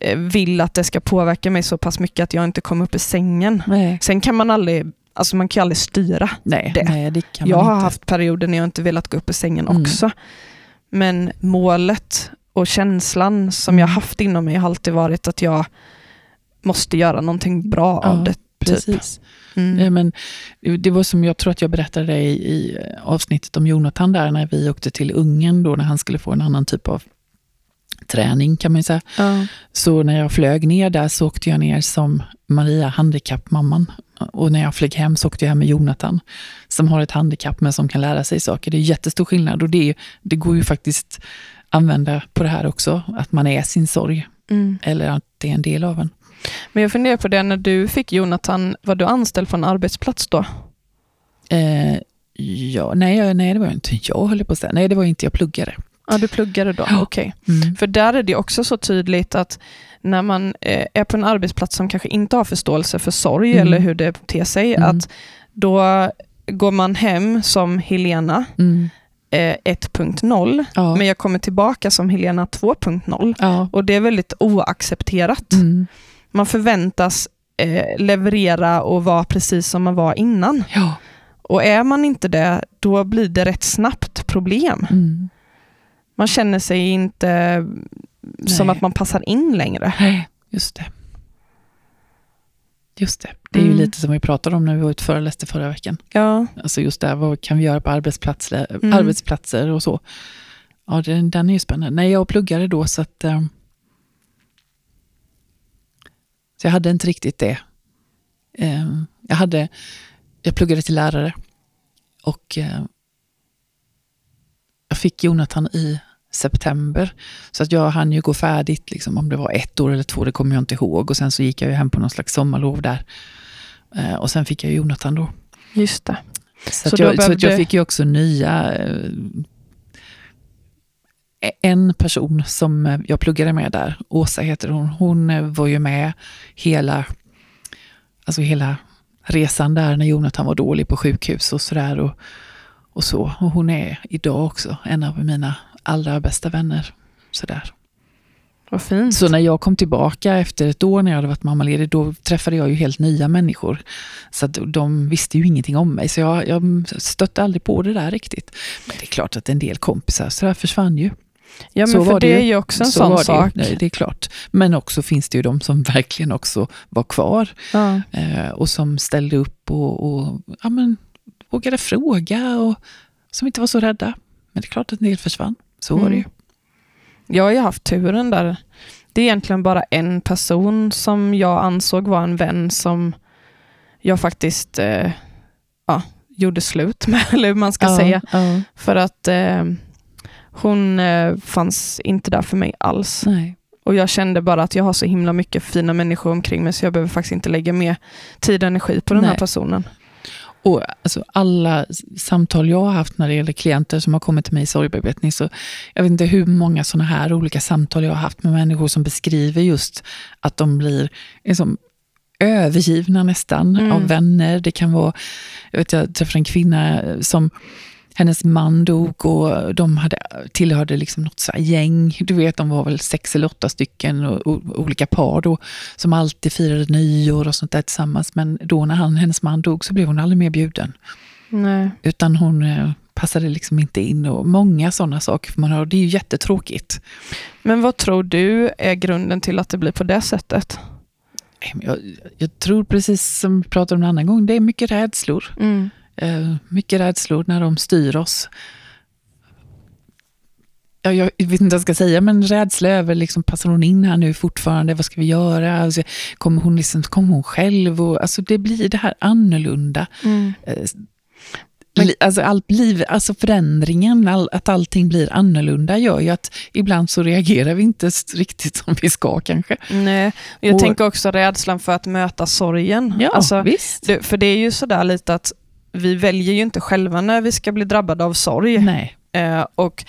eh, vill att det ska påverka mig så pass mycket att jag inte kommer upp ur sängen. Nej. Sen kan man aldrig, alltså man kan ju aldrig styra Nej, det. nej, det kan jag har inte. haft perioder när jag inte velat gå upp ur sängen Mm. också. Men målet och känslan som jag Mm. haft inom mig har alltid varit att jag måste göra någonting bra Ja, av det. Precis. Mm. Nej, men det var som jag tror att jag berättade i, i avsnittet om Jonathan där när vi åkte till Ungern då när han skulle få en annan typ av träning kan man ju säga. Ja. Så när jag flög ner där så åkte jag ner som Maria, handikappmamman. Och när jag flög hem så åkte jag hem med Jonathan, som har ett handikapp men som kan lära sig saker. Det är jättestor skillnad och det, det går ju faktiskt använda på det här också, att man är sin sorg, Mm. eller att det är en del av en. Men jag funderar på det, när du fick Jonathan, var du anställd på en arbetsplats då? Eh, ja, nej, nej, det var inte jag höll på att säga. Nej, det var inte jag pluggade. Ja, du pluggade då? Ja. Okej. Mm. För där är det också så tydligt att när man eh, är på en arbetsplats som kanske inte har förståelse för sorg Mm. eller hur det ter sig, Mm. att då går man hem som Helena Mm. eh, 1.0, Ja. men jag kommer tillbaka som Helena 2.0. ja. Och det är väldigt oaccepterat. Mm. Man förväntas eh, leverera och vara precis som man var innan. ja. Och är man inte det, då blir det rätt snabbt problem. Mm. Man känner sig inte som Nej. att man passar in längre. Nej, just det. Just det. Det är ju Mm. lite som vi pratade om när vi var ute föreläste förra veckan. Ja, Alltså just det, vad kan vi göra på arbetsplatser, Mm. arbetsplatser och så. Ja, den, den är ju spännande. Nej, jag pluggade då så att... eh, så jag hade inte riktigt det. Eh, jag, hade, jag pluggade till lärare och eh, jag fick Jonathan i september. Så att jag hann ju gå färdigt, liksom, om det var ett år eller två, det kommer jag inte ihåg. Och sen så gick jag ju hem på någon slags sommarlov där. Eh, och sen fick jag Jonathan då. just det. Så, Så jag, så jag fick ju också nya... En person som jag pluggade med där, Åsa heter hon, hon eh, var ju med hela, alltså hela resan där när Jonathan var dålig på sjukhus och sådär. Och, och så. Och hon är idag också en av mina allra bästa vänner. Sådär. Vad fint. Så när jag kom tillbaka efter ett år när jag hade varit mammaledig, då träffade jag ju helt nya människor. Så de visste ju ingenting om mig, så jag, jag stötte aldrig på det där riktigt. Men det är klart att en del kompisar så försvann ju. Ja, så men för var det, det är ju. också en så sån det, sak. ju. Nej, det är klart. Men också finns det ju de som verkligen också var kvar Ja. eh, och som ställde upp och, och ja, men, vågade fråga och som inte var så rädda. Men det är klart att en del försvann. Så var det ju. Mm. Jag har ju haft turen där. Det är egentligen bara en person som jag ansåg var en vän som jag faktiskt eh, ja, gjorde slut med, eller hur man ska Ja, säga. För att eh, hon eh, fanns inte där för mig alls. Nej. Och jag kände bara att jag har så himla mycket fina människor omkring mig så jag behöver faktiskt inte lägga mer tid och energi på den här Nej. personen. Och alltså alla samtal jag har haft när det gäller klienter som har kommit till mig i sorgbearbetning, så jag vet inte hur många sådana här olika samtal jag har haft med människor som beskriver just att de blir liksom, övergivna nästan Mm. av vänner. Det kan vara, jag vet jag träffade en kvinna eh, som hennes man dog och de hade, tillhörde liksom något så gäng. Du vet, de var väl sex eller åtta stycken och, och, olika par då, som alltid firade nyår och sånt där tillsammans. Men då när han, hennes man dog så blev hon aldrig mer bjuden. Nej. Utan hon eh, passade liksom inte in och många sådana saker. För man har, det är ju jättetråkigt. Men vad tror du är grunden till att det blir på det sättet? Jag, jag tror precis som vi pratade om en annan gång, det är mycket rädslor. Mm. Eh, mycket rädslor när de styr oss. Ja, jag vet inte vad jag ska säga, men rädsla över, liksom, passar hon in här nu fortfarande? Vad ska vi göra? Alltså, kommer, hon liksom, kommer hon själv? Och, alltså, det blir det här annorlunda. Mm. Eh, li, alltså, allt liv, alltså förändringen, all, att allting blir annorlunda gör ju att ibland så reagerar vi inte riktigt som vi ska kanske. Nej. Jag Och- tänker också rädslan för att möta sorgen. Ja, Alltså, visst. det, för det är ju sådär lite att vi väljer ju inte själva när vi ska bli drabbade av sorg. Nej. Eh, och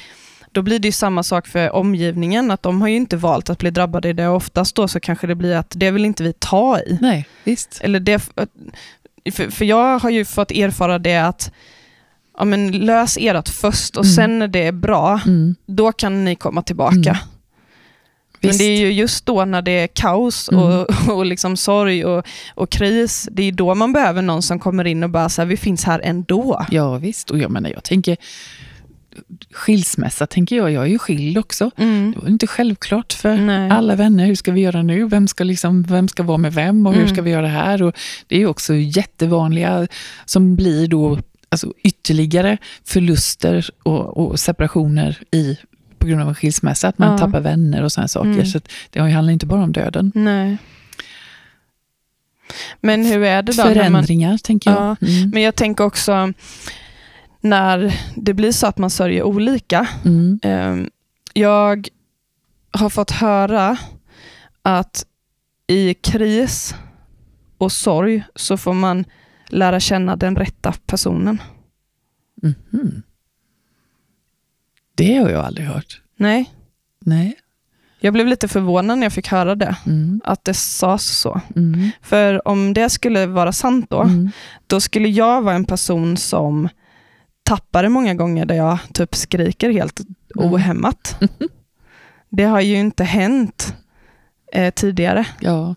då blir det ju samma sak för omgivningen, att de har ju inte valt att bli drabbade i det. Oftast då så kanske det blir att det vill inte vi ta i. Nej, visst. Eller det, för, för jag har ju fått erfara det att ja, men lös ert först och Mm. sen när det är bra, Mm. då kan ni komma tillbaka. Mm. Men Visst. det är ju just då när det är kaos Mm. och, och liksom sorg och, och kris, det är då man behöver någon som kommer in och bara säger vi finns här ändå. Ja visst, och jag menar jag tänker skilsmässa tänker jag, jag är ju skild också. Mm. Det var inte självklart för Nej. alla vänner, hur ska vi göra nu? Vem ska, liksom, vem ska vara med vem och hur Mm. ska vi göra det här? Och det är ju också jättevanliga som blir då alltså, ytterligare förluster och, och separationer i, på grund av en skilsmässa, att man Ja. tappar vänner och sådana saker. Mm. Så det handlar inte bara om döden. Nej. Men hur är det då? När man, Förändringar, tänker jag. Ja, Mm. men jag tänker också när det blir så att man sörjer olika. Mm. Eh, jag har fått höra att i kris och sorg så får man lära känna den rätta personen. Mhm. Det har jag aldrig hört. Nej, Nej. jag blev lite förvånad när jag fick höra det, Mm. att det sades så. Mm. För om det skulle vara sant då, Mm. då skulle jag vara en person som tappar det många gånger där jag typ skriker helt Mm. ohämmat. Det har ju inte hänt eh, tidigare. Ja.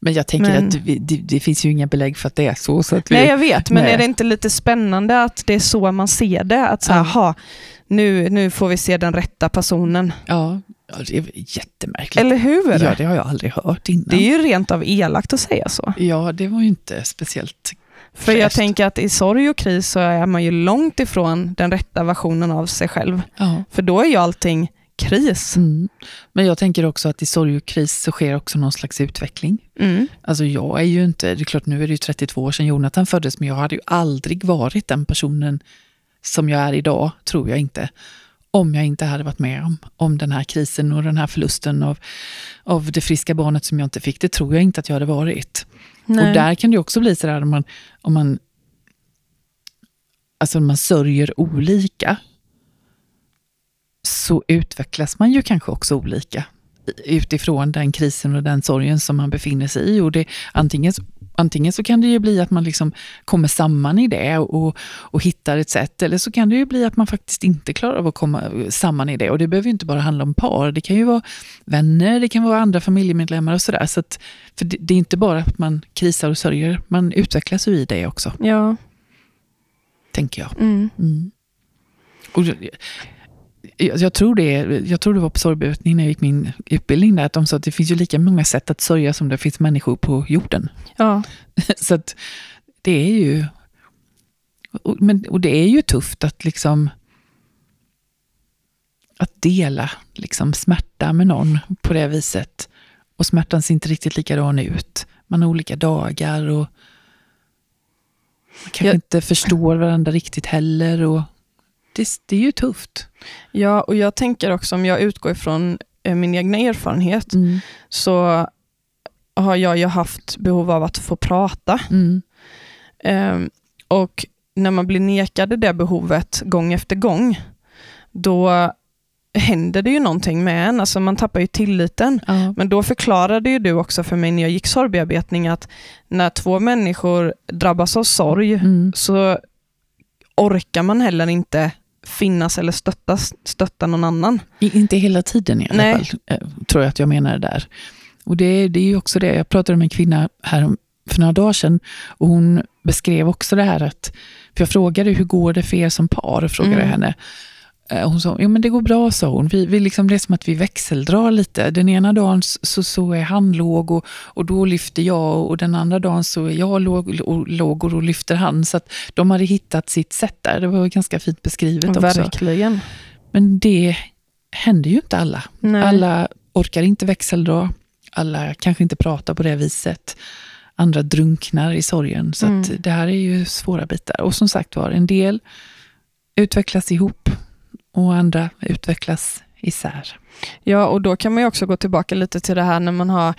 Men jag tänker Men- att vi, det, det finns ju inga belägg för att det är så. så att vi, Nej, jag vet, men Nej. är det inte lite spännande att det är så man ser det? Att så här, Ja. Nu, nu får vi se den rätta personen. ja, ja, det är jättemärkligt. Eller hur? Ja, det har jag aldrig hört innan. Det är ju rent av elakt att säga så. Ja, det var ju inte speciellt. För jag tänker att i sorg och kris så är man ju långt ifrån den rätta versionen av sig själv. Ja. För då är ju allting kris. Mm. Men jag tänker också att i sorg och kris så sker också någon slags utveckling. Mm. Alltså jag är ju inte, det är klart nu är det ju 32 år sedan Jonathan föddes, men jag hade ju aldrig varit den personen som jag är idag, tror jag inte. Om jag inte hade varit med om, om den här krisen och den här förlusten av, av det friska barnet som jag inte fick. Det tror jag inte att jag hade varit. Nej. Och där kan det också bli sådär om man, om man, alltså om man sörjer olika, så utvecklas man ju kanske också olika utifrån den krisen och den sorgen som man befinner sig i. Och det, antingen, antingen så kan det ju bli att man liksom kommer samman i det och, och hittar ett sätt, eller så kan det ju bli att man faktiskt inte klarar av att komma samman i det. Och det behöver ju inte bara handla om par, det kan ju vara vänner, det kan vara andra familjemedlemmar och sådär. Så att, för det, det är inte bara att man krisar och sörjer, man utvecklas ju i det också, Ja. tänker jag. Mm. Mm. Och jag, tror det, jag tror det var på sorgbearbetning när jag gick min utbildning där, att de sa att det finns ju lika många sätt att sörja som det finns människor på jorden. Ja. Så att det är ju... Och, men, och det är ju tufft att liksom... Att dela liksom, smärta med någon på det viset. Och smärtan ser inte riktigt likadan ut. Man har olika dagar och man kanske Jag- inte förstår varandra riktigt heller. Och det, det är ju tufft. ja, och jag tänker också om jag utgår ifrån eh, min egna erfarenhet Mm. så har jag ju haft behov av att få prata. Mm. Ehm, och när man blir nekad det behovet gång efter gång, då händer det ju någonting med en. Alltså man tappar ju tilliten. Ja. Men då förklarade ju du också för mig när jag gick sorgbearbetning att när två människor drabbas av sorg Mm. så orkar man heller inte finnas eller stötta, stötta någon annan. Inte hela tiden i alla Nej. fall, eh, tror jag att jag menar det där. Och det, det är ju också det, jag pratade med en kvinna här för några dagar sedan och hon beskrev också det här att, för jag frågade hur går det för er som par, frågade Mm. henne. Eh, Hon sa, jo men det går bra, sa hon. Vi, vi liksom, det är som att vi växeldrar lite. Den ena dagen så, så är han låg och, och då lyfter jag och den andra dagen så är jag låg och, låg och då lyfter han. Så att de hade hittat sitt sätt där. Det var ganska fint beskrivet också. Verkligen. Men det händer ju inte alla. Nej. Alla orkar inte växeldra. Alla kanske inte pratar på det viset. Andra drunknar i sorgen. Så Mm. det här är ju svåra bitar. Och som sagt var, en del utvecklas ihop och andra utvecklas isär. Ja, och då kan man ju också gå tillbaka lite till det här när man har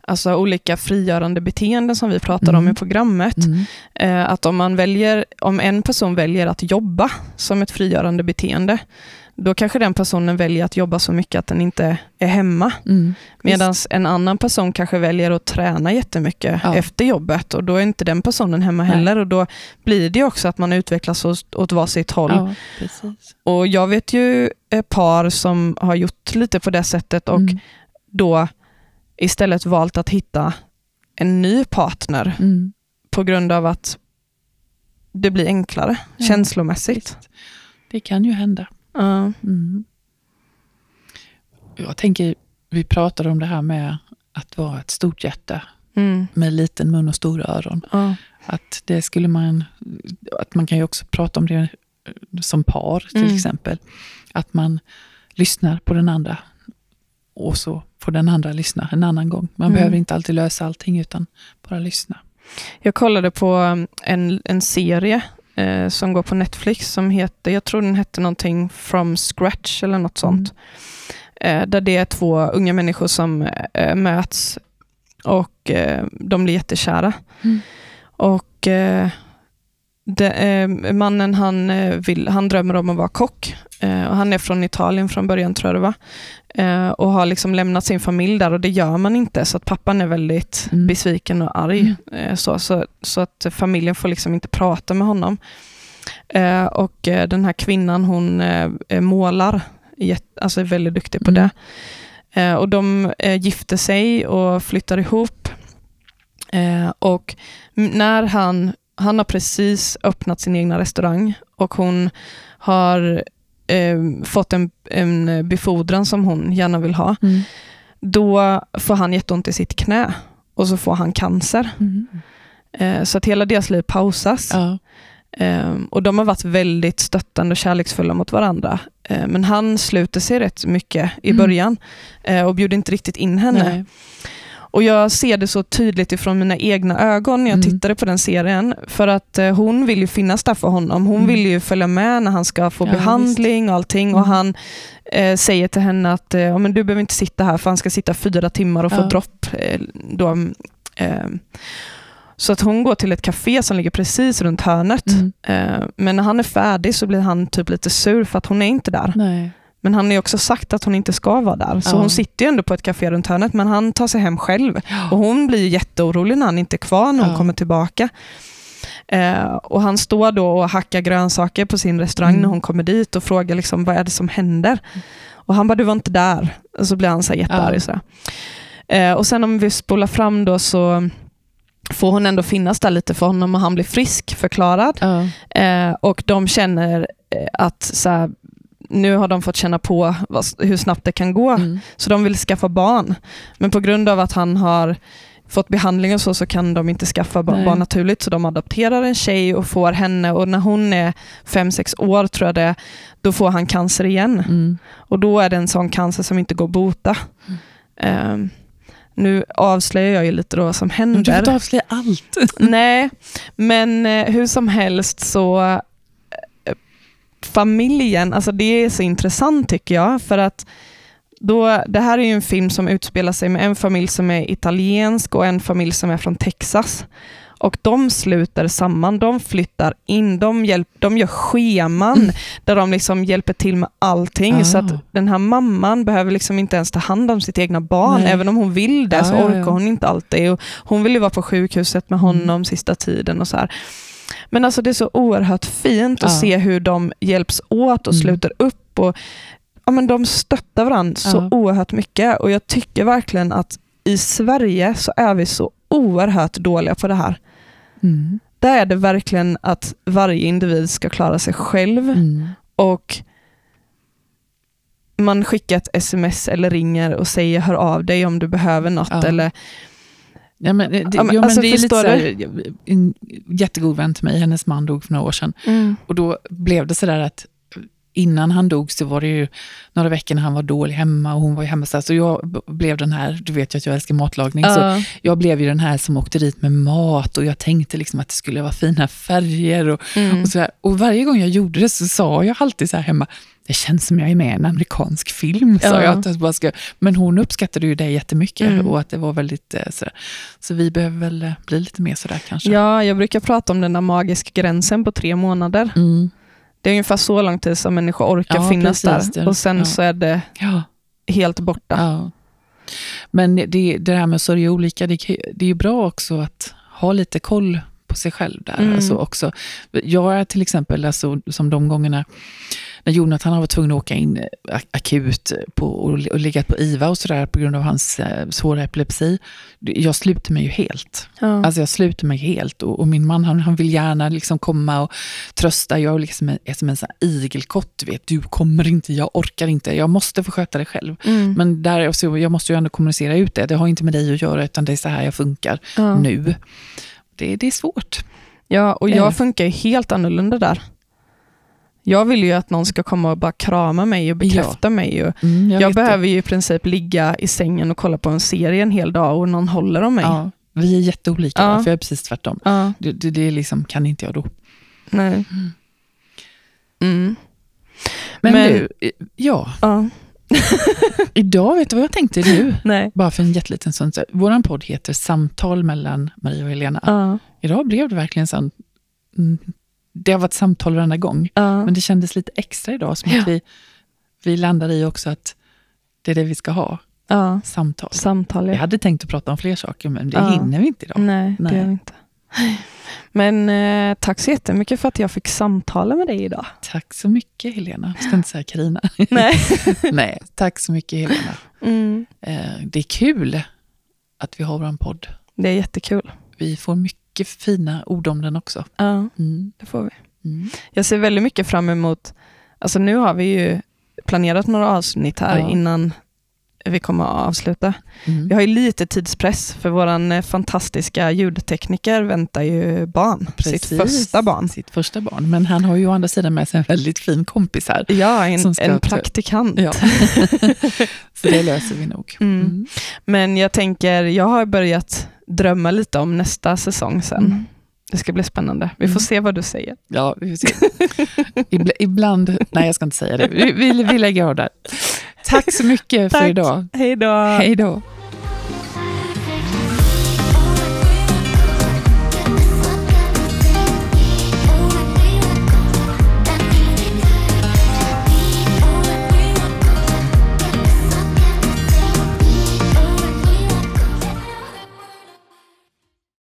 alltså, olika frigörande beteenden som vi pratar om Mm. i programmet. Mm. Eh, att om, man väljer, om en person väljer att jobba som ett frigörande beteende, då kanske den personen väljer att jobba så mycket att den inte är hemma. Mm. Medan en annan person kanske väljer att träna jättemycket Ja. efter jobbet och då är inte den personen hemma Nej. heller och då blir det också att man utvecklas åt, varsitt håll. Ja. Och jag vet ju ett par som har gjort lite på det sättet och Mm. då istället valt att hitta en ny partner Mm. på grund av att det blir enklare Ja, känslomässigt. Visst. Det kan ju hända. Ja. Mm. Jag tänker, vi pratade om det här med att vara ett stort hjärta Mm. med liten mun och stora öron. Ja. Att det skulle man, att man kan ju också prata om det som par till Mm. exempel. Att man lyssnar på den andra och så får den andra lyssna en annan gång. Man Mm. behöver inte alltid lösa allting utan bara lyssna. Jag kollade på en, en serie eh, som går på Netflix som heter, jag tror den hette någonting from scratch eller något sånt. Eh, där det är två unga människor som eh, möts och eh, de blir jättekära. Mm. Och det, eh, mannen han, eh, vill, han drömmer om att vara kock. Eh, och han är från Italien från början tror jag det var. Eh, och har liksom lämnat sin familj där och det gör man inte. Så att pappan är väldigt Mm. besviken och arg. Eh, så, så, så att familjen får liksom inte prata med honom. Eh, och den här kvinnan hon målar, alltså är väldigt duktig på Mm. det. Och de gifter sig och flyttar ihop. Och när han, han har precis öppnat sin egna restaurang och hon har eh, fått en, en befordran som hon gärna vill ha. Mm. Då får han jätteont i sitt knä och så får han cancer. Mm. Eh, så att hela deras liv pausas. Ja. Eh, och de har varit väldigt stöttande och kärleksfulla mot varandra. Eh, men han sluter sig rätt mycket i Mm. början eh, och bjuder inte riktigt in henne. Nej. Och jag ser det så tydligt ifrån mina egna ögon när jag Mm. tittade på den serien. För att eh, hon vill ju finnas där för honom. Hon Mm. vill ju följa med när han ska få Ja, behandling och allting. Och Mm. han eh, säger till henne att eh, men du behöver inte sitta här för han ska sitta fyra timmar och få Ja. dropp. Eh, då, eh, så att hon går till ett café som ligger precis runt hörnet. Mm. Eh, men när han är färdig så blir han typ lite sur för att hon är inte där. Nej. Men han har ju också sagt att hon inte ska vara där. Så Ja. hon sitter ju ändå på ett café runt hörnet men han tar sig hem själv. Och hon blir ju jätteorolig när han inte är kvar när hon Ja. kommer tillbaka. Eh, och Han står då och hackar grönsaker på sin restaurang Mm. när hon kommer dit och frågar liksom, vad är det som händer. Och Han bara, du var inte där. Och så blir han så jättearg. Ja. Så eh, och sen om vi spolar fram då så får hon ändå finnas där lite för honom och han blir frisk förklarad. Ja. Eh, och de känner eh, att så här, nu har de fått känna på vad, hur snabbt det kan gå. Mm. Så de vill skaffa barn. Men på grund av att han har fått behandling och så, så kan de inte skaffa ba- Nej. barn naturligt. Så de adopterar en tjej och får henne och när hon är fem sex år tror jag det då får han cancer igen. Mm. Och då är det en sån cancer som inte går att bota. Eh, nu avslöjar jag ju lite då vad som Men Du får händer. inte avslöja allt. Nej, men eh, hur som helst så familjen, alltså det är så intressant tycker jag. För att då, det här är ju en film som utspelar sig med en familj som är italiensk och en familj som är från Texas. Och de sluter samman, de flyttar in, de, hjälp, de gör scheman Mm. där de liksom hjälper till med allting. Så Ah. att den här mamman behöver liksom inte ens ta hand om sitt egna barn. Nej. Även om hon vill det Ja, så ja, orkar ja. hon inte alltid. Och hon vill ju vara på sjukhuset med honom Mm. sista tiden. och så här. Men alltså det är så oerhört fint att Ja. se hur de hjälps åt och Mm. sluter upp. Och, ja, men de stöttar varandra så Ja. oerhört mycket. Och jag tycker verkligen att i Sverige så är vi så oerhört dåliga på det här. Mm. Där är det verkligen att varje individ ska klara sig själv Mm. och man skickar ett sms eller ringer och säger hör av dig om du behöver något. Ja. Eller, Ja, men, det, Ja, men men alltså, det är lite så här, en jättegod vän till mig, hennes man dog för några år sedan. Och då blev det sådär att innan han dog så var det ju några veckor när han var dålig hemma och hon var hemma. Så, här, så jag blev den här, du vet ju att jag älskar matlagning, så Ja. jag blev ju den här som åkte dit med mat och jag tänkte liksom att det skulle vara fina färger. Och, Mm. och, så där. och varje gång jag gjorde det så sa jag alltid så här hemma, det känns som jag är med i en amerikansk film. Sa Ja. jag att jag bara ska, men hon uppskattade ju det jättemycket Mm. och att det var väldigt eh, sådär. Så vi behöver väl eh, bli lite mer sådär kanske. ja, jag brukar prata om den där magiska gränsen på tre månader. Mm. Det är ungefär så lång tid som människor orkar Ja, finnas precis. där och sen Ja. så är det helt borta. Men det, det här med att sörja olika, det, det är ju bra också att ha lite koll på sig själv där. Mm. Alltså också, jag är till exempel, alltså, som de gångerna när Jonathan har varit tvungen att åka in eh, ak- akut på, och, och legat på IVA och sådär på grund av hans eh, svåra epilepsi. Jag sluter mig ju helt. Ja. Alltså jag sluter mig helt och, och min man han, han vill gärna liksom komma och trösta. Jag är liksom är som en sån igelkott, vet. Du kommer inte, jag orkar inte, jag måste få sköta det själv. Mm. Men där, så jag måste ju ändå kommunicera ut det. Det har inte med dig att göra, utan det är så här jag funkar ja. nu. Det, det är svårt. ja, och Eh. jag funkar ju helt annorlunda där. Jag vill ju att någon ska komma och bara krama mig och bekräfta mig. Och Mm, jag det. behöver ju i princip ligga i sängen och kolla på en serie en hel dag och någon håller om mig. Ja, vi är jätteolika, Ja. för jag är precis tvärtom. Ja, Det, det, det liksom, kan inte jag då. nej. Mm. Men, Men- nu, eh, ja, Ja, idag, vet du vad jag tänkte nu? nej. Bara för en jätteliten stund. Vår podd heter Samtal mellan Maria och Helena. Ja, Idag blev det verkligen sån... Det har varit samtal varenda gång, ja. men det kändes lite extra idag, som att vi, vi landade i också att det är det vi ska ha, ja. samtal. Samtal, Jag ja. hade tänkt att prata om fler saker, men det Ja. hinner vi inte idag. Nej, Nej. det gör vi inte. Men eh, tack så jättemycket för att jag fick samtala med dig idag. Tack så mycket Helena. Jag ska inte säga Carina. Nej. Nej, tack så mycket Helena. Mm. Eh, det är kul att vi har vår podd. Det är jättekul. Vi får mycket fina ord om den också. Ja, Mm. det får vi. Mm. Jag ser väldigt mycket fram emot, alltså nu har vi ju planerat några avsnitt här Ja. innan vi kommer att avsluta. Mm. Vi har ju lite tidspress för vår fantastiska ljudtekniker väntar ju barn, sitt Precis. första barn. Sitt första barn. Men han har ju å andra sidan med sig en väldigt fin kompis här. Ja, en, en praktikant. Ja. så det löser vi nog. Mm. Mm. Men jag tänker, jag har börjat drömma lite om nästa säsong sen. Mm. Det ska bli spännande. Vi får Mm. se vad du säger. Ja, vi får se. Ibl- Ibland, nej jag ska inte säga det. Vi, vi, vi lägger av där. Tack så mycket för Tack. idag. Hej då! Hej då.